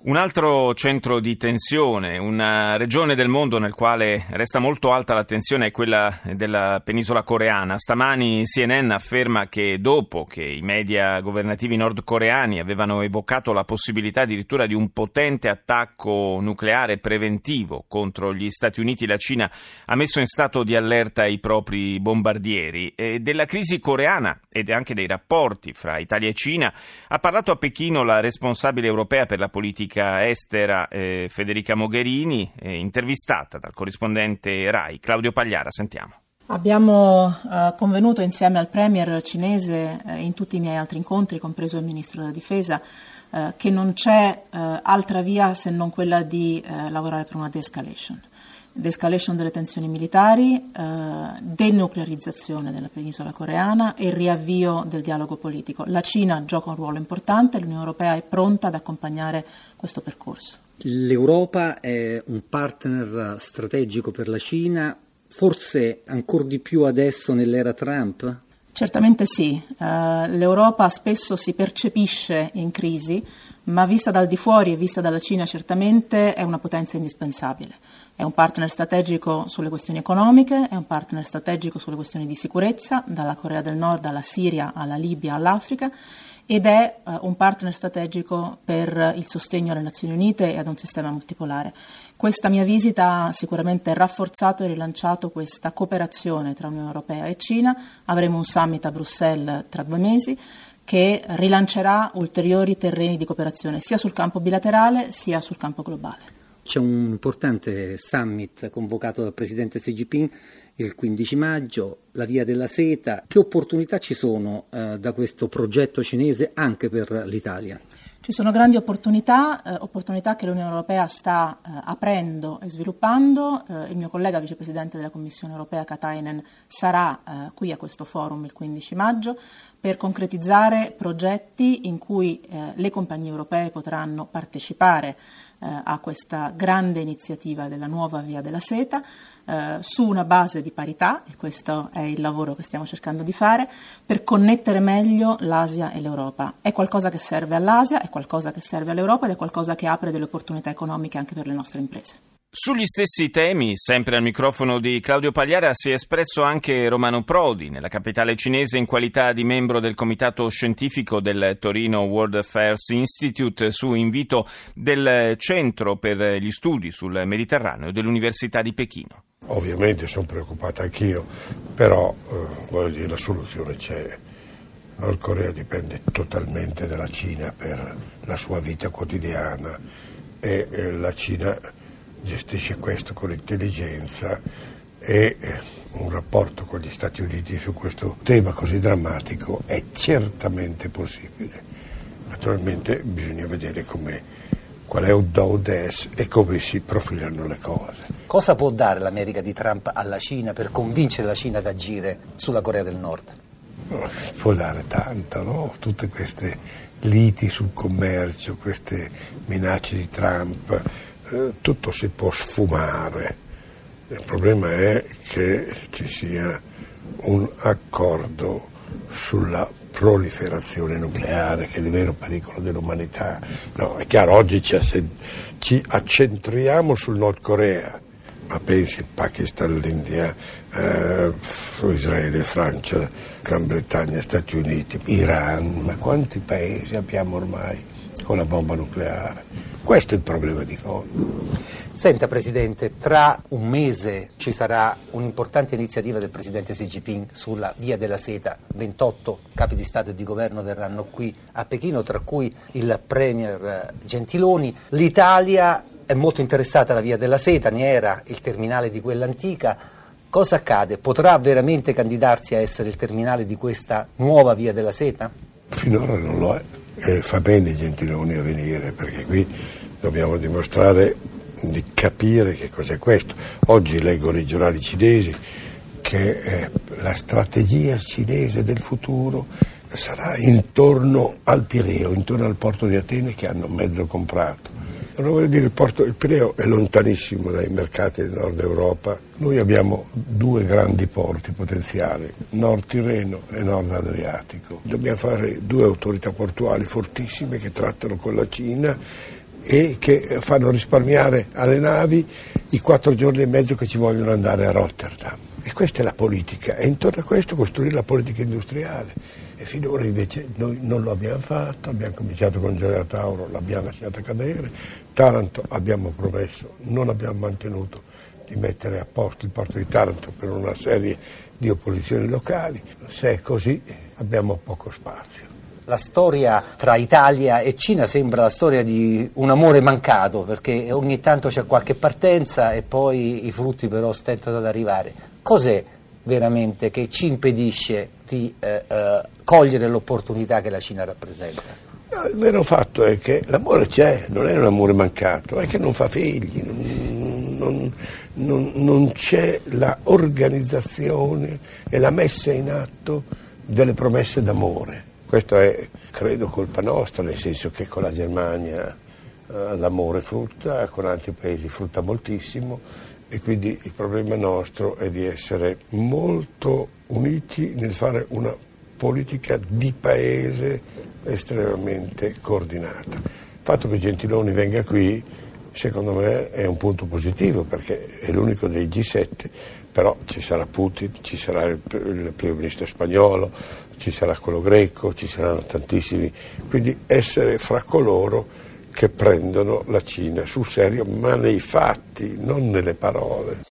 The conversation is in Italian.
Un altro centro di tensione, una regione del mondo nel quale resta molto alta la tensione è quella della penisola coreana. Stamani CNN afferma che dopo che i media governativi nordcoreani avevano evocato la possibilità addirittura di un potente attacco nucleare preventivo contro gli Stati Uniti, la Cina ha messo in stato di allerta i propri bombardieri. E della crisi coreana ed anche dei rapporti fra Italia e Cina ha parlato a Pechino la responsabile europea per la politica politica estera eh, Federica Mogherini, eh, intervistata dal corrispondente RAI Claudio Pagliara. Sentiamo. Abbiamo eh, convenuto insieme al Premier cinese eh, in tutti i miei altri incontri, compreso il Ministro della Difesa, eh, che non c'è eh, altra via se non quella di lavorare per una de-escalation de-escalation delle tensioni militari, eh, denuclearizzazione della penisola coreana e riavvio del dialogo politico. La Cina gioca un ruolo importante, l'Unione Europea è pronta ad accompagnare questo percorso. L'Europa è un partner strategico per la Cina, forse ancora di più adesso nell'era Trump? Certamente sì, uh, l'Europa spesso si percepisce in crisi, ma vista dal di fuori e vista dalla Cina certamente è una potenza indispensabile. È un partner strategico sulle questioni economiche, è un partner strategico sulle questioni di sicurezza, dalla Corea del Nord alla Siria, alla Libia, all'Africa, ed è uh, un partner strategico per il sostegno alle Nazioni Unite e ad un sistema multipolare. Questa mia visita ha sicuramente rafforzato e rilanciato questa cooperazione tra Unione Europea e Cina. Avremo un summit a Bruxelles tra due mesi che rilancerà ulteriori terreni di cooperazione sia sul campo bilaterale sia sul campo globale. C'è un importante summit convocato dal presidente Xi Jinping il 15 maggio, la via della seta. Che opportunità ci sono eh, da questo progetto cinese anche per l'Italia? Ci sono grandi opportunità, eh, opportunità che l'Unione Europea sta eh, aprendo e sviluppando. Eh, il mio collega vicepresidente della Commissione Europea Katainen sarà eh, qui a questo forum il 15 maggio per concretizzare progetti in cui eh, le compagnie europee potranno partecipare a questa grande iniziativa della nuova Via della Seta eh, su una base di parità, e questo è il lavoro che stiamo cercando di fare, per connettere meglio l'Asia e l'Europa. È qualcosa che serve all'Asia, è qualcosa che serve all'Europa ed è qualcosa che apre delle opportunità economiche anche per le nostre imprese. Sugli stessi temi, sempre al microfono di Claudio Pagliara, si è espresso anche Romano Prodi, nella capitale cinese in qualità di membro del comitato scientifico del Torino World Affairs Institute su invito del Centro per gli studi sul Mediterraneo dell'Università di Pechino. Ovviamente sono preoccupato anch'io, però eh, dire, la soluzione c'è. Nord Corea dipende totalmente dalla Cina per la sua vita quotidiana e eh, la Cina gestisce questo con intelligenza e eh, un rapporto con gli Stati Uniti su questo tema così drammatico è certamente possibile. Naturalmente bisogna vedere qual è un do des e come si profilano le cose. Cosa può dare l'America di Trump alla Cina per convincere la Cina ad agire sulla Corea del Nord? Può dare tanto, no? Tutte queste liti sul commercio, queste minacce di Trump eh, tutto si può sfumare. Il problema è che ci sia un accordo sulla proliferazione nucleare, che è il vero pericolo dell'umanità. No, è chiaro, oggi ci, ci accentriamo sul Nord Corea, ma pensi il Pakistan, l'India, eh, Israele, Francia, Gran Bretagna, Stati Uniti, Iran, ma quanti paesi abbiamo ormai con la bomba nucleare? Questo è il problema di fondo. Senta Presidente, tra un mese ci sarà un'importante iniziativa del Presidente Xi Jinping sulla Via della Seta. 28 capi di Stato e di Governo verranno qui a Pechino, tra cui il Premier Gentiloni. L'Italia è molto interessata alla Via della Seta, ne era il terminale di quella antica. Cosa accade? Potrà veramente candidarsi a essere il terminale di questa nuova Via della Seta? Finora non lo è. Eh, fa bene Gentiloni a venire perché qui dobbiamo dimostrare di capire che cos'è questo. Oggi leggo nei giornali cinesi che eh, la strategia cinese del futuro sarà intorno al Pireo, intorno al porto di Atene che hanno mezzo comprato. Allora voglio dire, il porto il Pireo è lontanissimo dai mercati del nord Europa. Noi abbiamo due grandi porti potenziali, nord Tirreno e nord Adriatico. Dobbiamo fare due autorità portuali fortissime che trattano con la Cina e che fanno risparmiare alle navi i quattro giorni e mezzo che ci vogliono andare a Rotterdam. E questa è la politica, e intorno a questo costruire la politica industriale. E finora invece noi non lo abbiamo fatto, abbiamo cominciato con Gioia Tauro, l'abbiamo lasciata cadere, Taranto abbiamo promesso, non abbiamo mantenuto di mettere a posto il porto di Taranto per una serie di opposizioni locali. Se è così abbiamo poco spazio la storia tra Italia e Cina sembra la storia di un amore mancato, perché ogni tanto c'è qualche partenza e poi i frutti però stentano ad arrivare. Cos'è veramente che ci impedisce di eh, eh, cogliere l'opportunità che la Cina rappresenta? No, il vero fatto è che l'amore c'è, non è un amore mancato, è che non fa figli, non, non, non, non c'è l'organizzazione e la messa in atto delle promesse d'amore. Questo è, credo, colpa nostra, nel senso che con la Germania eh, l'amore frutta, con altri paesi frutta moltissimo e quindi il problema nostro è di essere molto uniti nel fare una politica di paese estremamente coordinata. Il fatto che Gentiloni venga qui secondo me è un punto positivo perché è l'unico dei G7, però ci sarà Putin, ci sarà il, il primo ministro spagnolo, ci sarà quello greco, ci saranno tantissimi, quindi essere fra coloro che prendono la Cina sul serio, ma nei fatti, non nelle parole.